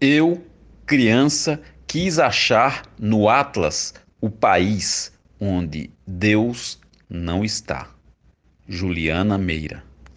Eu, criança, quis achar no Atlas o país onde Deus não está. Juliana Meira